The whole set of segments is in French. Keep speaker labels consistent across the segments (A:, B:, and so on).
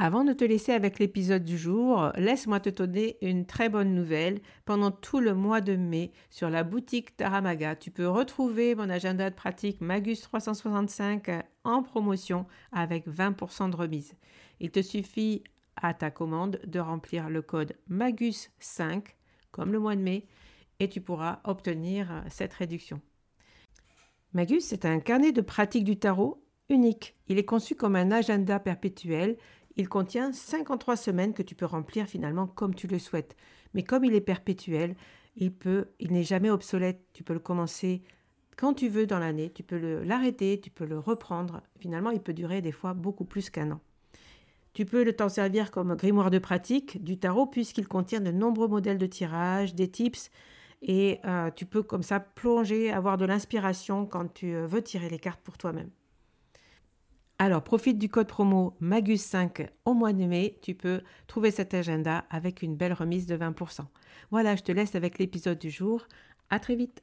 A: Avant de te laisser avec l'épisode du jour, laisse-moi te donner une très bonne nouvelle. Pendant tout le mois de mai, sur la boutique Taramaga, tu peux retrouver mon agenda de pratique Magus 365 en promotion avec 20% de remise. Il te suffit à ta commande de remplir le code MAGUS5 comme le mois de mai et tu pourras obtenir cette réduction. Magus, c'est un carnet de pratique du tarot unique. Il est conçu comme un agenda perpétuel il contient 53 semaines que tu peux remplir finalement comme tu le souhaites. Mais comme il est perpétuel, il il n'est jamais obsolète. Tu peux le commencer quand tu veux dans l'année. Tu peux l'arrêter, tu peux le reprendre. Finalement, il peut durer des fois beaucoup plus qu'un an. Tu peux le t'en servir comme grimoire de pratique du tarot puisqu'il contient de nombreux modèles de tirage, des tips et euh, tu peux comme ça plonger, avoir de l'inspiration quand tu euh, veux tirer les cartes pour toi-même. Alors, profite du code promo MAGUS5 au mois de mai. Tu peux trouver cet agenda avec une belle remise de 20%. Voilà, je te laisse avec l'épisode du jour. À très vite.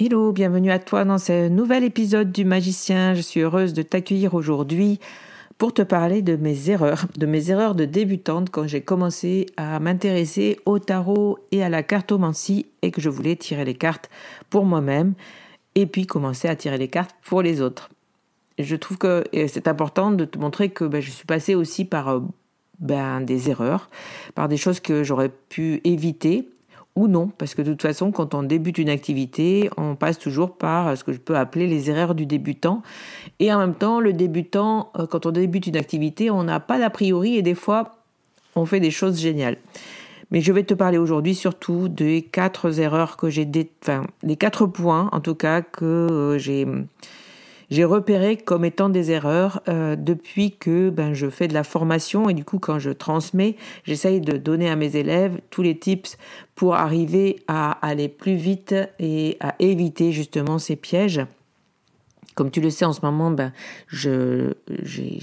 A: Hello, bienvenue à toi dans ce nouvel épisode du Magicien. Je suis heureuse de t'accueillir aujourd'hui pour te parler de mes erreurs, de mes erreurs de débutante quand j'ai commencé à m'intéresser au tarot et à la cartomancie et que je voulais tirer les cartes pour moi-même et puis commencer à tirer les cartes pour les autres. Je trouve que c'est important de te montrer que ben, je suis passée aussi par euh, ben, des erreurs, par des choses que j'aurais pu éviter ou non, parce que de toute façon, quand on débute une activité, on passe toujours par ce que je peux appeler les erreurs du débutant. Et en même temps, le débutant, euh, quand on débute une activité, on n'a pas d'a priori et des fois, on fait des choses géniales. Mais je vais te parler aujourd'hui surtout des quatre erreurs que j'ai, enfin, les quatre points en tout cas que euh, j'ai j'ai repéré comme étant des erreurs euh, depuis que ben, je fais de la formation et du coup quand je transmets, j'essaye de donner à mes élèves tous les tips pour arriver à aller plus vite et à éviter justement ces pièges. Comme tu le sais, en ce moment, ben, j'ai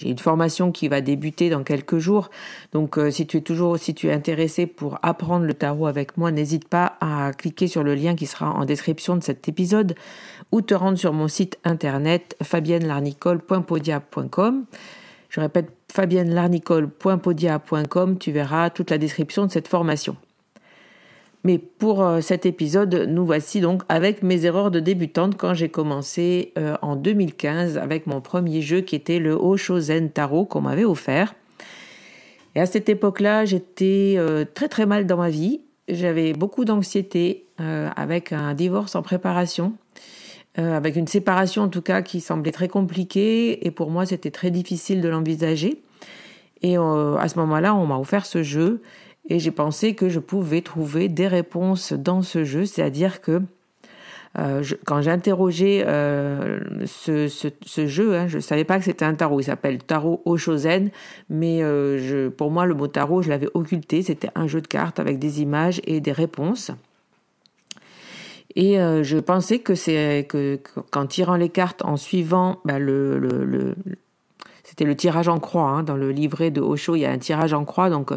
A: une formation qui va débuter dans quelques jours. Donc, euh, si tu es toujours, si intéressé pour apprendre le tarot avec moi, n'hésite pas à cliquer sur le lien qui sera en description de cet épisode ou te rendre sur mon site internet fabiennelarnicole.podia.com. Je répète, fabiennelarnicole.podia.com. Tu verras toute la description de cette formation. Mais pour euh, cet épisode, nous voici donc avec mes erreurs de débutante quand j'ai commencé euh, en 2015 avec mon premier jeu qui était le Oshozen Tarot qu'on m'avait offert. Et à cette époque-là, j'étais euh, très très mal dans ma vie. J'avais beaucoup d'anxiété avec un divorce en préparation, avec une séparation en tout cas qui semblait très compliquée et pour moi c'était très difficile de l'envisager. Et à ce moment-là, on m'a offert ce jeu et j'ai pensé que je pouvais trouver des réponses dans ce jeu, c'est-à-dire que euh, quand j'ai interrogé euh, ce, ce, jeu, hein, je ne savais pas que c'était un tarot. Il s'appelle Tarot Oshozen, mais euh, pour moi, le mot tarot, je l'avais occulté. C'était un jeu de cartes avec des images et des réponses. Et je pensais que c'est que, qu'en tirant les cartes, en suivant bah, le, le, le, c'était le tirage en croix. Hein, dans le livret de Osho, il y a un tirage en croix. Donc,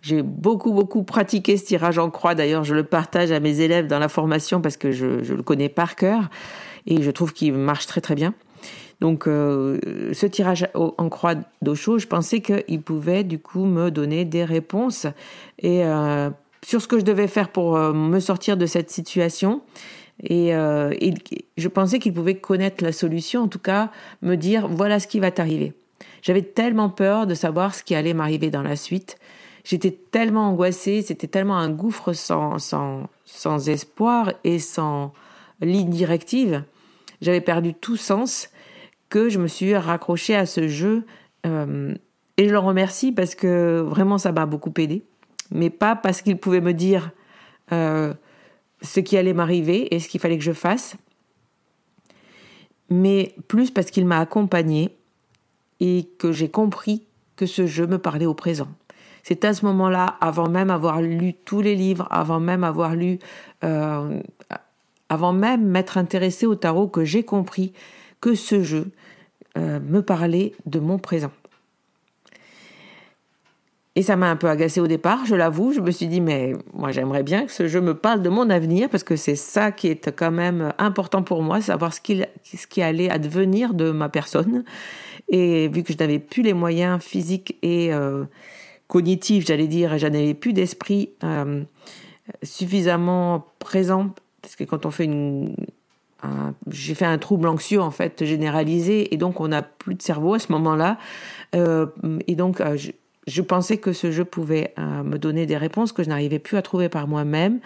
A: j'ai beaucoup, beaucoup pratiqué ce tirage en croix. D'ailleurs, je le partage à mes élèves dans la formation parce que je, le connais par cœur et je trouve qu'il marche très, très bien. Donc, ce tirage en croix chaude, je pensais qu'il pouvait du coup me donner des réponses et sur ce que je devais faire pour me sortir de cette situation. Et je pensais qu'il pouvait connaître la solution, en tout cas me dire voilà ce qui va t'arriver. J'avais tellement peur de savoir ce qui allait m'arriver dans la suite. J'étais tellement angoissée, c'était tellement un gouffre sans, sans, sans espoir et sans ligne directive. J'avais perdu tout sens que je me suis raccrochée à ce jeu. Euh, et je le remercie parce que vraiment ça m'a beaucoup aidé. Mais pas parce qu'il pouvait me dire euh, ce qui allait m'arriver et ce qu'il fallait que je fasse. Mais plus parce qu'il m'a accompagnée et que j'ai compris que ce jeu me parlait au présent. C'est à ce moment-là, avant même avoir lu tous les livres, avant même avoir lu, euh, avant même m'être intéressé au tarot, que j'ai compris que ce jeu euh, me parlait de mon présent. Et ça m'a un peu agacé au départ, je l'avoue. Je me suis dit, mais moi j'aimerais bien que ce jeu me parle de mon avenir, parce que c'est ça qui est quand même important pour moi, savoir ce qui allait advenir de ma personne. Et vu que je n'avais plus les moyens physiques et euh, cognitifs, j'allais dire, et je n'avais plus d'esprit euh, suffisamment présent, parce que quand on fait une... j'ai fait un trouble anxieux en fait généralisé et donc on n'a plus de cerveau à ce moment-là. Euh, et donc je, pensais que ce jeu pouvait me donner des réponses que je n'arrivais plus à trouver par moi-même.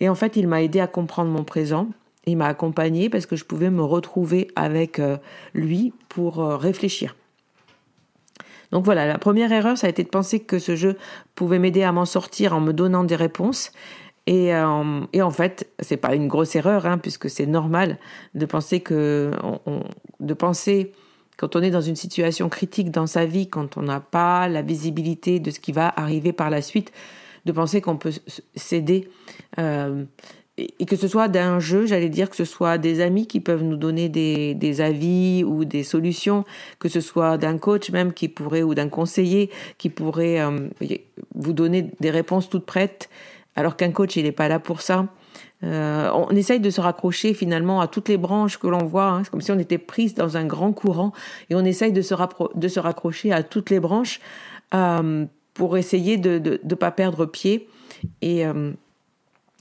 A: Et en fait il m'a aidé à comprendre mon présent il m'a accompagné parce que je pouvais me retrouver avec euh, lui pour euh, réfléchir. Donc voilà, la première erreur, ça a été de penser que ce jeu pouvait m'aider à m'en sortir en me donnant des réponses. Et, euh, en fait, c'est pas une grosse erreur, hein, puisque c'est normal de penser que, de penser quand on est dans une situation critique dans sa vie, quand on n'a pas la visibilité de ce qui va arriver par la suite, de penser qu'on peut céder et que ce soit d'un jeu, j'allais dire que ce soit des amis qui peuvent nous donner des, des avis ou des solutions, que ce soit d'un coach même qui pourrait ou d'un conseiller qui pourrait euh, vous donner des réponses toutes prêtes, alors qu'un coach il n'est pas là pour ça. Euh, on essaye de se raccrocher finalement à toutes les branches que l'on voit. Hein. C'est comme si on était prise dans un grand courant et on essaye de se, de se raccrocher à toutes les branches euh, pour essayer de ne pas perdre pied. Et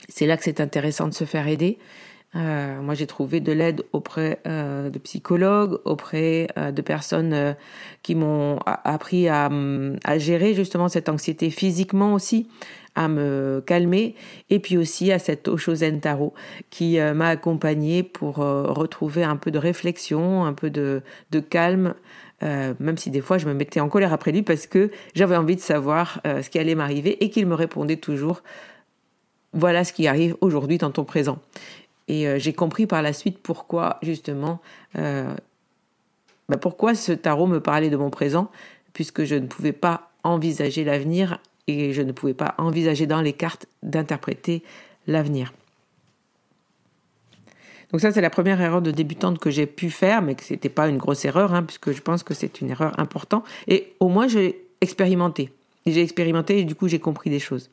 A: c'est là que c'est intéressant de se faire aider. Euh, moi, j'ai trouvé de l'aide auprès euh, de psychologues, auprès euh, de personnes qui m'ont appris à, à, gérer justement cette anxiété physiquement aussi, à me calmer, et puis aussi à cette Oshozen Tarot qui m'a accompagnée pour retrouver un peu de réflexion, un peu de calme, même si des fois je me mettais en colère après lui parce que j'avais envie de savoir ce qui allait m'arriver et qu'il me répondait toujours voilà ce qui arrive aujourd'hui dans ton présent. Et euh, j'ai compris par la suite pourquoi justement, euh, bah, pourquoi ce tarot me parlait de mon présent, puisque je ne pouvais pas envisager l'avenir et je ne pouvais pas envisager dans les cartes d'interpréter l'avenir. Donc ça, c'est la première erreur de débutante que j'ai pu faire, mais que ce n'était pas une grosse erreur, hein, puisque je pense que c'est une erreur importante. Et au moins, j'ai expérimenté. J'ai expérimenté et du coup, j'ai compris des choses.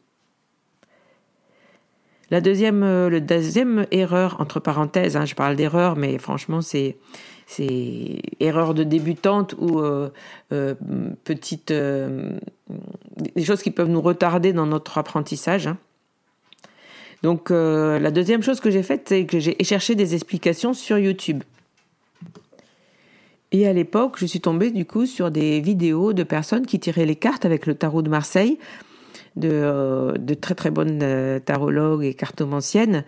A: La deuxième, euh, le deuxième erreur, entre parenthèses, hein, je parle d'erreur, mais franchement, c'est c'est erreur de débutante ou euh, euh, petite des choses qui peuvent nous retarder dans notre apprentissage. Hein. Donc la deuxième chose que j'ai faite, c'est que j'ai cherché des explications sur YouTube. Et à l'époque, je suis tombée du coup sur des vidéos de personnes qui tiraient les cartes avec le tarot de Marseille de, euh, de très très bonnes euh, tarologues et cartomanciennes.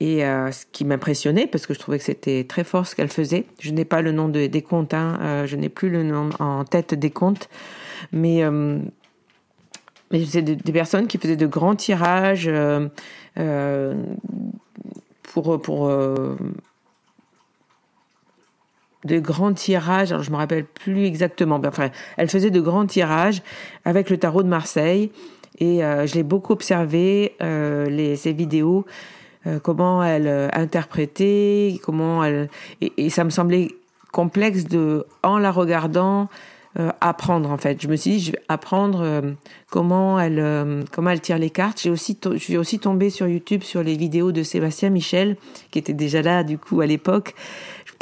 A: Et euh, ce qui m'impressionnait, parce que je trouvais que c'était très fort ce qu'elle faisait. Je n'ai pas le nom de, des comptes, hein, je n'ai plus le nom en tête des comptes, mais, mais c'est des, personnes qui faisaient de grands tirages pour, pour de grands tirages. Alors je me rappelle plus exactement. Mais enfin, elle faisait de grands tirages avec le tarot de Marseille et euh, je l'ai beaucoup observé, euh, les, ces vidéos, euh, comment elle interprétait, comment elle... Et, ça me semblait complexe de, en la regardant, apprendre en fait. Je me suis dit, je vais apprendre comment elle comment elle tire les cartes. Aussi je suis aussi tombée sur YouTube sur les vidéos de Sébastien Michel qui était déjà là du coup à l'époque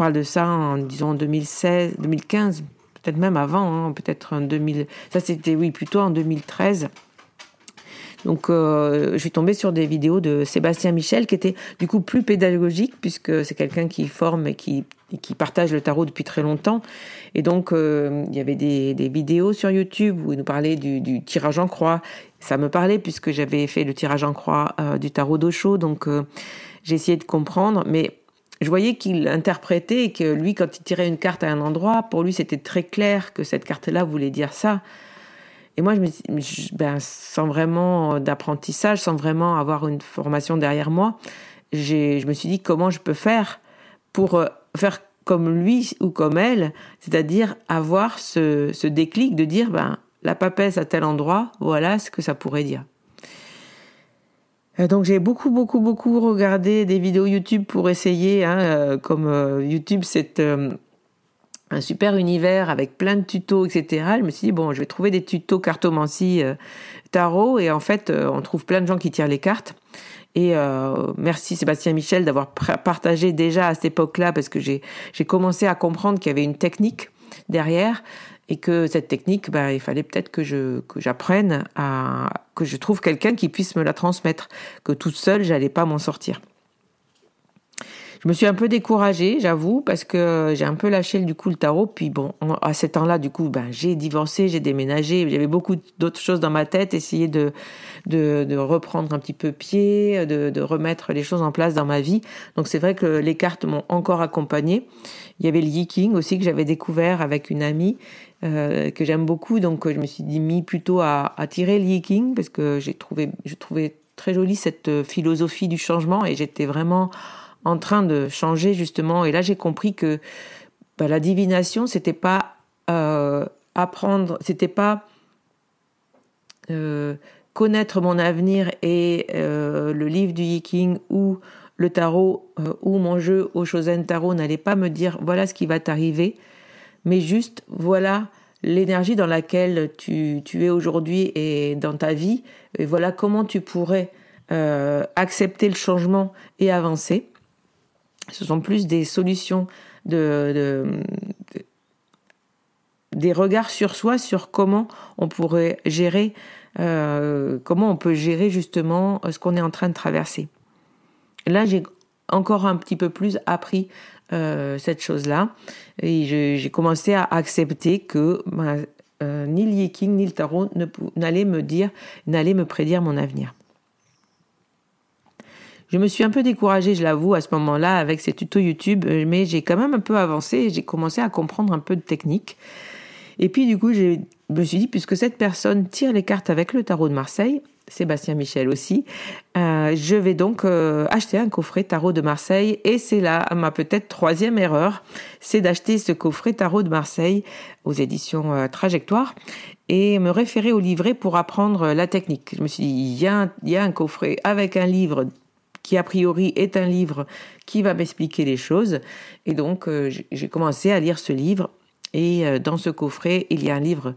A: parle de ça en disons 2016, 2015, peut-être même avant, hein, peut-être en 2000. Ça c'était oui plutôt en 2013. Donc, euh, je suis tombée sur des vidéos de Sébastien Michel qui étaient du coup plus pédagogiques puisque c'est quelqu'un qui forme et qui, partage le tarot depuis très longtemps. Et donc, euh, il y avait des, vidéos sur YouTube où il nous parlait du, tirage en croix. Ça me parlait puisque j'avais fait le tirage en croix euh, du tarot d'Ocho. Donc, j'ai essayé de comprendre. Mais je voyais qu'il interprétait et que lui, quand il tirait une carte à un endroit, pour lui, c'était très clair que cette carte-là voulait dire ça. Et moi, ben, sans vraiment d'apprentissage, sans vraiment avoir une formation derrière moi, je me suis dit comment je peux faire pour euh, faire comme lui ou comme elle, c'est-à-dire avoir ce, déclic de dire ben, la papesse à tel endroit, voilà ce que ça pourrait dire. Euh, donc j'ai beaucoup, beaucoup, beaucoup regardé des vidéos YouTube pour essayer, hein, euh, comme YouTube c'est un super univers avec plein de tutos, etc. Je me suis dit, bon, je vais trouver des tutos cartomancie euh, tarot. Et en fait, euh, on trouve plein de gens qui tirent les cartes. Et euh, merci Sébastien Michel d'avoir partagé déjà à cette époque-là, parce que j'ai commencé à comprendre qu'il y avait une technique derrière et que cette technique, bah, il fallait peut-être que je que j'apprenne à que je trouve quelqu'un qui puisse me la transmettre, que toute seule j'allais pas m'en sortir. Je me suis un peu découragée, j'avoue, parce que j'ai un peu lâché du coup le tarot. Puis bon, à ce temps-là, du coup, ben j'ai divorcé, j'ai déménagé, j'avais beaucoup d'autres choses dans ma tête, essayer de, de, de reprendre un petit peu pied, de, de, remettre les choses en place dans ma vie. Donc c'est vrai que les cartes m'ont encore accompagnée. Il y avait le yiking aussi que j'avais découvert avec une amie euh, que j'aime beaucoup. Donc je me suis dit mis plutôt à, à tirer le yiking parce que j'ai trouvé, je trouvais très jolie cette philosophie du changement et j'étais vraiment en train de changer justement. Et là, j'ai compris que bah, la divination, c'était pas euh, apprendre, c'était pas euh, connaître mon avenir et euh, le livre du Yiking ou le tarot ou mon jeu au Shosen Tarot n'allait pas me dire voilà ce qui va t'arriver, mais juste voilà l'énergie dans laquelle tu, tu es aujourd'hui et dans ta vie, et voilà comment tu pourrais accepter le changement et avancer. Ce sont plus des solutions de, des regards sur soi, sur comment on pourrait gérer, euh, comment on peut gérer justement ce qu'on est en train de traverser. Là, j'ai encore un petit peu plus appris euh, cette chose-là et j'ai commencé à accepter que ben, euh, ni le ni le tarot n'allaient me dire, n'allaient me prédire mon avenir. Je me suis un peu découragée, je l'avoue, à ce moment-là avec ces tutos YouTube, euh, mais j'ai quand même un peu avancé et j'ai commencé à comprendre un peu de technique. Et puis du coup, je me suis dit, puisque cette personne tire les cartes avec le tarot de Marseille, Sébastien Michel aussi, euh, je vais donc euh, acheter un coffret tarot de Marseille. Et c'est là ma peut-être troisième erreur, c'est d'acheter ce coffret tarot de Marseille aux éditions Trajectoire et me référer au livret pour apprendre la technique. Je me suis dit, il y a il y a un coffret avec un livre qui a priori est un livre qui va m'expliquer les choses. Et donc, euh, j'ai commencé à lire ce livre. Et euh, dans ce coffret, il y a un livre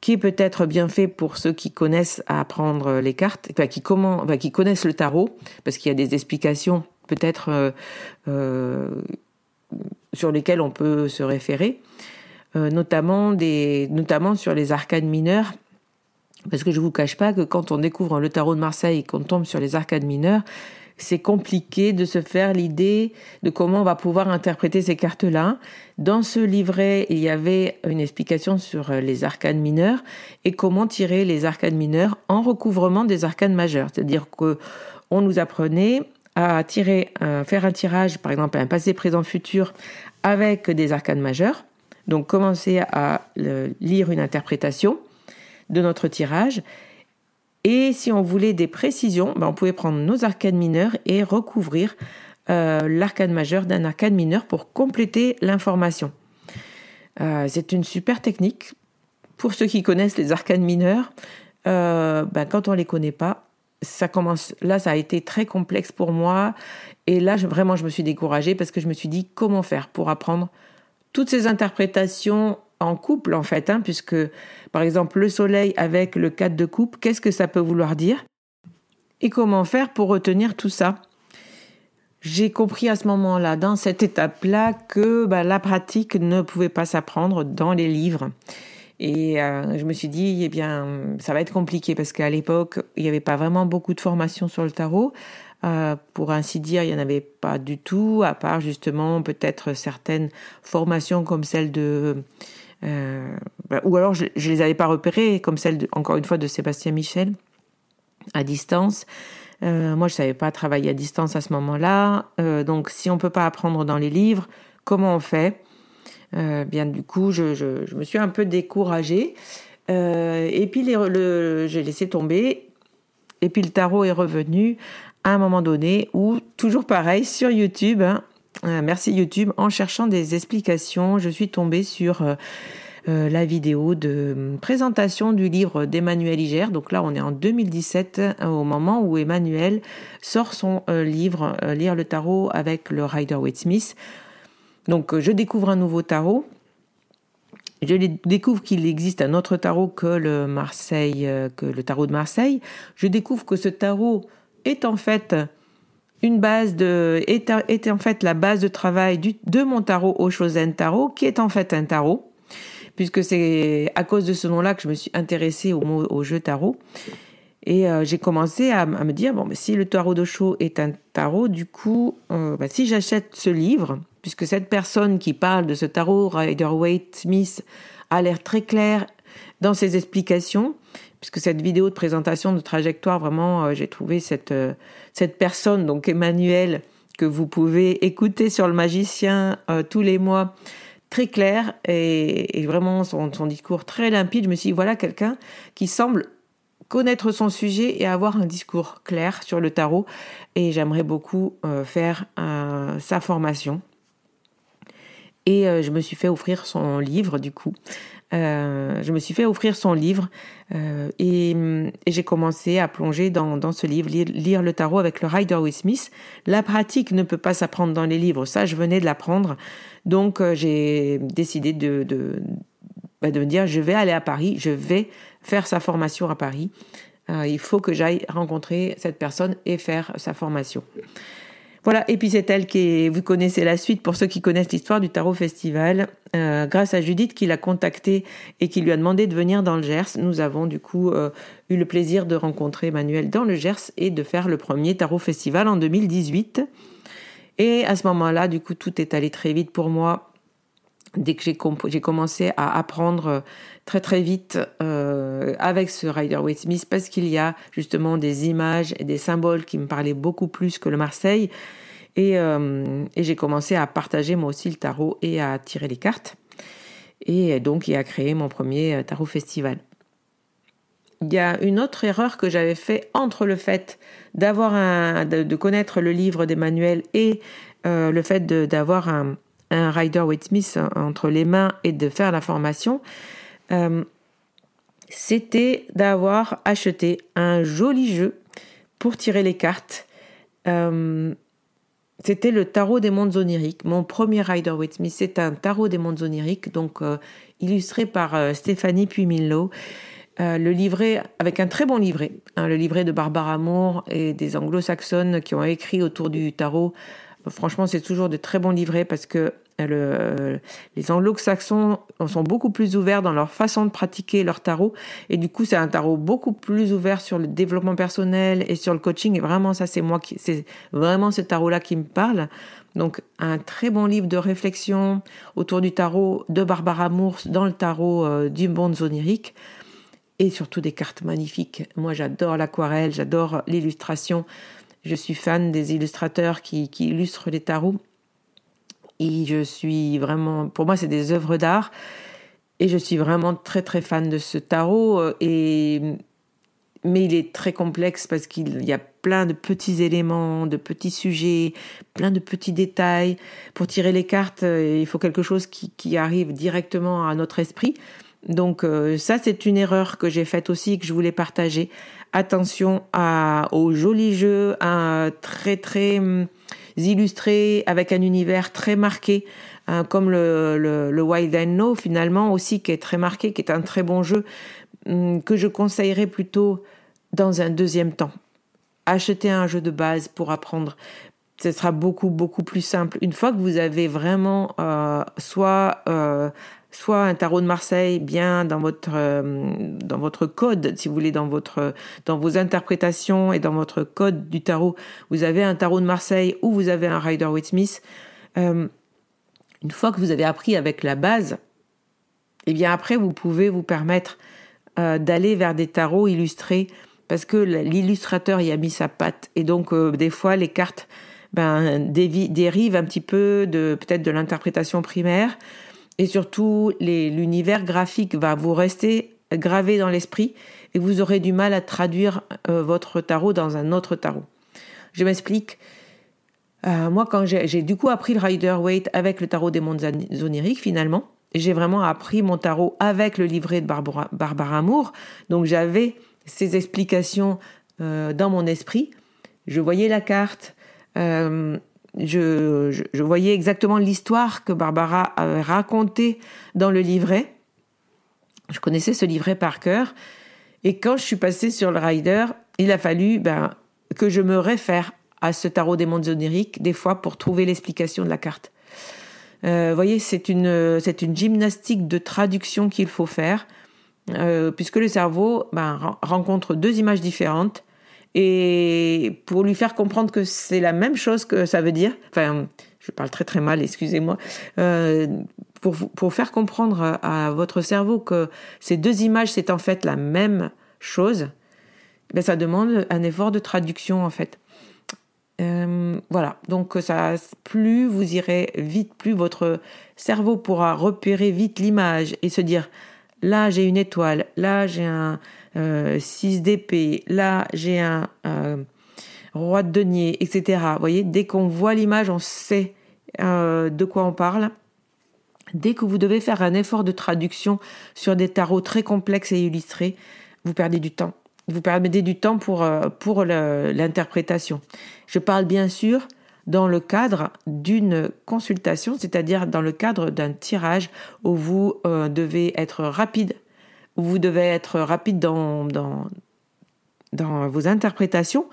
A: qui est peut-être bien fait pour ceux qui connaissent à apprendre les cartes, enfin, qui, comment, enfin, qui connaissent le tarot, parce qu'il y a des explications peut-être euh, sur lesquelles on peut se référer, notamment, notamment sur les arcades mineurs. Parce que je vous cache pas que quand on découvre le tarot de Marseille et qu'on tombe sur les arcades mineurs, c'est compliqué de se faire l'idée de comment on va pouvoir interpréter ces cartes-là. Dans ce livret, il y avait une explication sur euh, les arcanes mineurs et comment tirer les arcanes mineurs en recouvrement des arcanes majeures. C'est-à-dire que on nous apprenait à tirer, à faire un tirage, par exemple un passé, présent, futur avec des arcanes majeures. Donc commencer à lire une interprétation de notre tirage et si on voulait des précisions, ben on pouvait prendre nos arcades mineurs et recouvrir euh, l'arcade majeur d'un arcade mineur pour compléter l'information. Euh, c'est une super technique. Pour ceux qui connaissent les arcades mineurs, euh, ben quand on les connaît pas, ça commence. Là, ça a été très complexe pour moi. Et là, vraiment, je me suis découragée parce que je me suis dit comment faire pour apprendre toutes ces interprétations en couple en fait, hein, puisque par exemple le soleil avec le 4 de coupe, qu'est-ce que ça peut vouloir dire Et comment faire pour retenir tout ça? J'ai compris à ce moment-là, dans cette étape-là, que bah, la pratique ne pouvait pas s'apprendre dans les livres. Et euh, je me suis dit, eh bien, ça va être compliqué parce qu'à l'époque, il n'y avait pas vraiment beaucoup de formation sur le tarot. Euh, pour ainsi dire, il n'y en avait pas du tout, à part justement peut-être certaines formations comme celle de... Euh, bah, ou alors je ne les avais pas repérées, comme celle, encore une fois, de Sébastien Michel, à distance. Euh, moi, je savais pas travailler à distance à ce moment-là. Euh, donc, si on peut pas apprendre dans les livres, comment on fait? Bien, du coup, je, je, me suis un peu découragée. Et puis, les, le, j'ai laissé tomber. Et puis, le tarot est revenu à un moment donné où, toujours pareil, sur YouTube, hein, merci YouTube, en cherchant des explications, je suis tombée sur euh, la vidéo de hum, présentation du livre d'Emmanuel Iger. Donc là, on est en 2017, euh, au moment où Emmanuel sort son euh, livre Lire le tarot avec le Rider-Waite Smith. Donc je découvre un nouveau tarot. Je découvre qu'il existe un autre tarot que le Marseille, que le tarot de Marseille. Je découvre que ce tarot est en fait une base de est, en fait la base de travail du, de mon tarot Oshozen Tarot, qui est en fait un tarot puisque c'est à cause de ce nom-là que je me suis intéressée au, jeu tarot. Et euh, j'ai commencé à, me dire, bon, si le tarot de show est un tarot, du coup, euh, bah, si j'achète ce livre, puisque cette personne qui parle de ce tarot, Rider-Waite Smith, a l'air très clair dans ses explications, puisque cette vidéo de présentation de trajectoire, vraiment, euh, j'ai trouvé cette, cette personne, donc Emmanuel, que vous pouvez écouter sur le magicien tous les mois, très clair et, vraiment son, son, discours très limpide. Je me suis dit, voilà quelqu'un qui semble connaître son sujet et avoir un discours clair sur le tarot. Et j'aimerais beaucoup euh, faire euh, sa formation. Et euh, je me suis fait offrir son livre du coup. Euh, je me suis fait offrir son livre euh, et, et j'ai commencé à plonger dans, dans ce livre, lire, le tarot avec le Rider with Smith. La pratique ne peut pas s'apprendre dans les livres, ça je venais de l'apprendre. Donc j'ai décidé de, de, bah, de me dire je vais aller à Paris, je vais faire sa formation à Paris. Il faut que j'aille rencontrer cette personne et faire sa formation. Voilà, et puis c'est elle qui vous connaissez la suite pour ceux qui connaissent l'histoire du Tarot Festival. Euh, grâce à Judith qui l'a contacté et qui lui a demandé de venir dans le Gers, nous avons du coup euh, eu le plaisir de rencontrer Emmanuel dans le Gers et de faire le premier Tarot Festival en 2018. Et à ce moment-là, du coup, tout est allé très vite pour moi dès que j'ai commencé à apprendre euh, très très vite euh, avec ce Rider Waite Smith parce qu'il y a justement des images et des symboles qui me parlaient beaucoup plus que le Marseille et, euh, et j'ai commencé à partager moi aussi le tarot et à tirer les cartes et donc il a créé mon premier tarot festival. Il y a une autre erreur que j'avais fait entre le fait d'avoir un de, connaître le livre d'Emmanuel et le fait d'avoir un un Rider Waite Smith entre les mains et de faire la formation, euh, c'était d'avoir acheté un joli jeu pour tirer les cartes. Euh, c'était le tarot des mondes oniriques. Mon premier Rider Waite Smith, c'est un tarot des mondes oniriques, donc euh, illustré par euh, Stéphanie Puimillo. Euh, le livret, avec un très bon livret, hein, le livret de Barbara Moore et des anglo-saxonnes qui ont écrit autour du tarot Franchement, c'est toujours de très bons livrets parce que le, les anglo-saxons sont beaucoup plus ouverts dans leur façon de pratiquer leur tarot. Et du coup, c'est un tarot beaucoup plus ouvert sur le développement personnel et sur le coaching. Et vraiment, ça, c'est moi qui, c'est vraiment ce tarot-là qui me parle. Donc, un très bon livre de réflexion autour du tarot de Barbara Moore dans le tarot euh, du monde onirique. Et surtout des cartes magnifiques. Moi, j'adore l'aquarelle, j'adore l'illustration. Je suis fan des illustrateurs qui, illustrent les tarots. Et je suis vraiment, pour moi, c'est des œuvres d'art. Et je suis vraiment très très fan de ce tarot. Euh, et mais il est très complexe parce qu'il y a plein de petits éléments, de petits sujets, plein de petits détails. Pour tirer les cartes, euh, il faut quelque chose qui arrive directement à notre esprit. Donc euh, ça, c'est une erreur que j'ai faite aussi que je voulais partager. Attention aux jolis jeux, très très hum, illustrés, avec un univers très marqué, hein, comme le, Wild and No finalement aussi, qui est très marqué, qui est un très bon jeu, hum, que je conseillerais plutôt dans un deuxième temps. Acheter un jeu de base pour apprendre ce sera beaucoup beaucoup plus simple. Une fois que vous avez vraiment soit soit un tarot de Marseille bien dans votre dans votre code, si vous voulez, dans votre dans vos interprétations et dans votre code du tarot, vous avez un tarot de Marseille ou vous avez un Rider Waite Smith. une fois que vous avez appris avec la base, eh bien après vous pouvez vous permettre euh, d'aller vers des tarots illustrés parce que l'illustrateur y a mis sa patte. Et donc euh, des fois les cartes ben, dérivent un petit peu de peut-être de l'interprétation primaire et surtout l'univers graphique va vous rester gravé dans l'esprit et vous aurez du mal à traduire euh, votre tarot dans un autre tarot. Je m'explique. moi, quand j'ai du coup appris le Rider Waite avec le tarot des mondes oniriques, finalement, j'ai vraiment appris mon tarot avec le livret de Barbara, Barbara Amour. Donc j'avais ces explications euh, dans mon esprit. Je voyais la carte. Euh, je, voyais exactement l'histoire que Barbara avait racontée dans le livret. Je connaissais ce livret par cœur. Et quand je suis passée sur le rider, il a fallu ben, que je me réfère à ce tarot des mondes oniriques, des fois pour trouver l'explication de la carte. Euh, vous voyez, c'est une, c'est une gymnastique de traduction qu'il faut faire, euh, puisque le cerveau ben, rencontre deux images différentes. Et pour lui faire comprendre que c'est la même chose que ça veut dire, enfin, je parle très très mal, excusez-moi, euh, pour, pour faire comprendre à votre cerveau que ces deux images, c'est en fait la même chose, ben, ça demande un effort de traduction en fait. Euh, voilà, donc ça, plus vous irez vite, plus votre cerveau pourra repérer vite l'image et se dire là j'ai une étoile, là j'ai un 6 euh, d'épée, là j'ai un euh, roi de denier, etc. Vous voyez, dès qu'on voit l'image, on sait de quoi on parle. Dès que vous devez faire un effort de traduction sur des tarots très complexes et illustrés, vous perdez du temps vous permettez du temps pour, euh, pour l'interprétation. Je parle bien sûr dans le cadre d'une consultation, c'est-à-dire dans le cadre d'un tirage où vous euh, devez être rapide, vous devez être rapide dans, vos interprétations.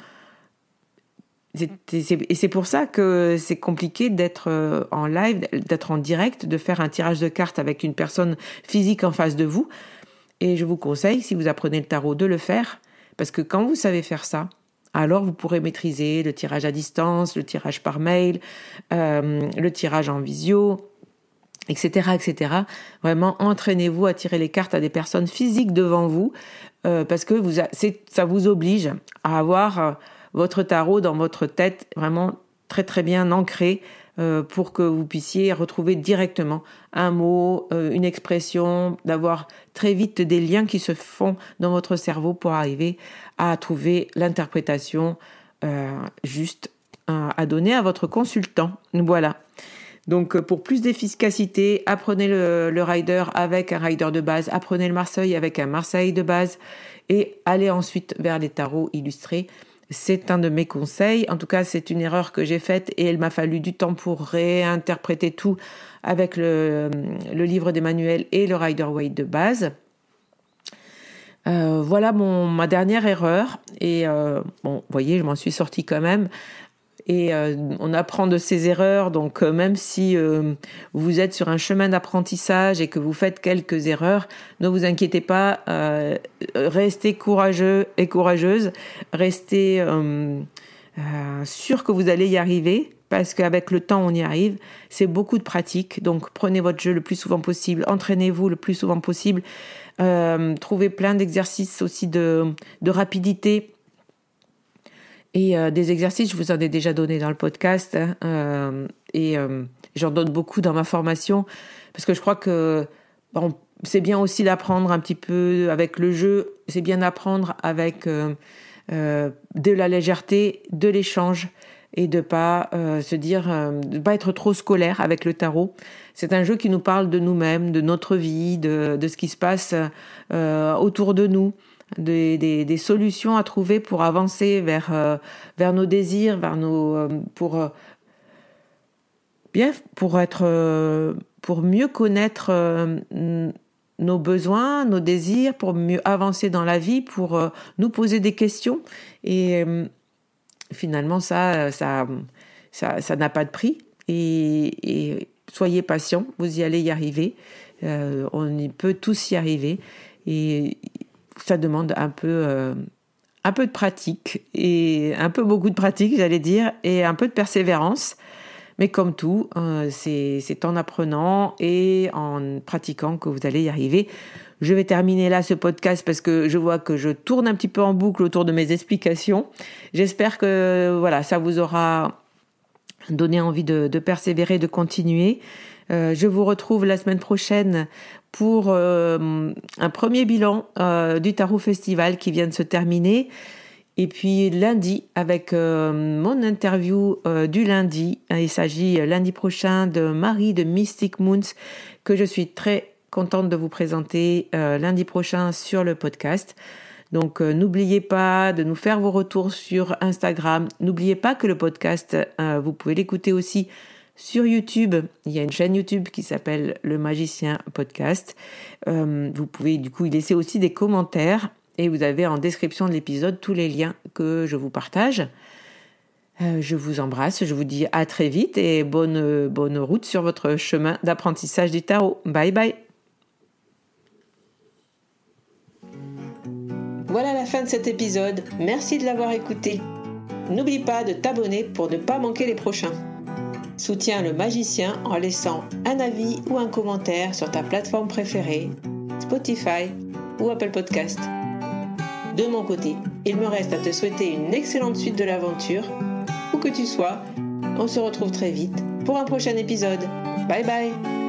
A: Et c'est pour ça que c'est compliqué d'être euh, en live, d'être en direct, de faire un tirage de cartes avec une personne physique en face de vous. Et je vous conseille, si vous apprenez le tarot, de le faire parce que quand vous savez faire ça, alors vous pourrez maîtriser le tirage à distance, le tirage par mail, euh, le tirage en visio, etc., etc. Vraiment, entraînez-vous à tirer les cartes à des personnes physiques devant vous, euh, parce que vous ça vous oblige à avoir euh, votre tarot dans votre tête vraiment très très bien ancré euh, pour que vous puissiez retrouver directement un mot, une expression, d'avoir très vite des liens qui se font dans votre cerveau pour arriver à trouver l'interprétation juste à donner à votre consultant. Voilà. Donc pour plus d'efficacité, apprenez le, rider avec un rider de base, apprenez le Marseille avec un Marseille de base et allez ensuite vers les tarots illustrés c'est un de mes conseils. En tout cas, c'est une erreur que j'ai faite et il m'a fallu du temps pour réinterpréter tout avec le, livre d'Emmanuel et le Rider Waite de base. Euh, voilà ma dernière erreur. Et euh, bon, vous voyez, je m'en suis sortie quand même et euh, on apprend de ses erreurs. Donc euh, même si euh, vous êtes sur un chemin d'apprentissage et que vous faites quelques erreurs, ne vous inquiétez pas, restez courageux et courageuse, restez sûr que vous allez y arriver. Parce qu'avec le temps, on y arrive. C'est beaucoup de pratique. Donc, prenez votre jeu le plus souvent possible. Entraînez-vous le plus souvent possible. trouvez plein d'exercices aussi de, de rapidité et euh, des exercices, je vous en ai déjà donné dans le podcast. Hein, euh, et euh, j'en donne beaucoup dans ma formation. Parce que je crois que c'est bien aussi d'apprendre un petit peu avec le jeu. C'est bien d'apprendre avec de la légèreté, de l'échange. Et de pas se dire, de pas être trop scolaire avec le tarot. C'est un jeu qui nous parle de nous-mêmes, de notre vie, de, de ce qui se passe autour de nous des, des, solutions à trouver pour avancer vers, euh, vers nos désirs, vers nos, euh, pour, euh, pour, être, pour mieux connaître nos besoins, nos désirs, pour mieux avancer dans la vie, pour nous poser des questions. Et finalement, ça, ça, ça n'a pas de prix et, soyez patient, vous y allez y arriver. on peut tous y arriver et ça demande un peu un peu de pratique et un peu beaucoup de pratique, j'allais dire, et un peu de persévérance. Mais comme tout, euh, c'est en apprenant et en pratiquant que vous allez y arriver. Je vais terminer là ce podcast parce que je vois que je tourne un petit peu en boucle autour de mes explications. J'espère que voilà, ça vous aura donné envie de, de persévérer, de continuer. Euh, je vous retrouve la semaine prochaine pour euh, un premier bilan euh, du Tarot Festival qui vient de se terminer. Et puis lundi, avec mon interview du lundi, il s'agit lundi prochain de Marie de Mystic Moons, que je suis très contente de vous présenter lundi prochain sur le podcast. Donc n'oubliez pas de nous faire vos retours sur Instagram. N'oubliez pas que le podcast, vous pouvez l'écouter aussi sur YouTube. Il y a une chaîne YouTube qui s'appelle Le Magicien Podcast. Euh, vous pouvez du coup y laisser aussi des commentaires et vous avez en description de l'épisode tous les liens que je vous partage. Euh, je vous embrasse, je vous dis à très vite et bonne, bonne route sur votre chemin d'apprentissage du tarot. Bye bye Voilà la fin de cet épisode. Merci de l'avoir écouté. N'oublie pas de t'abonner pour ne pas manquer les prochains. Soutiens le magicien en laissant un avis ou un commentaire sur ta plateforme préférée, Spotify ou Apple Podcast. De mon côté, il me reste à te souhaiter une excellente suite de l'aventure. Où que tu sois, on se retrouve très vite pour un prochain épisode. Bye bye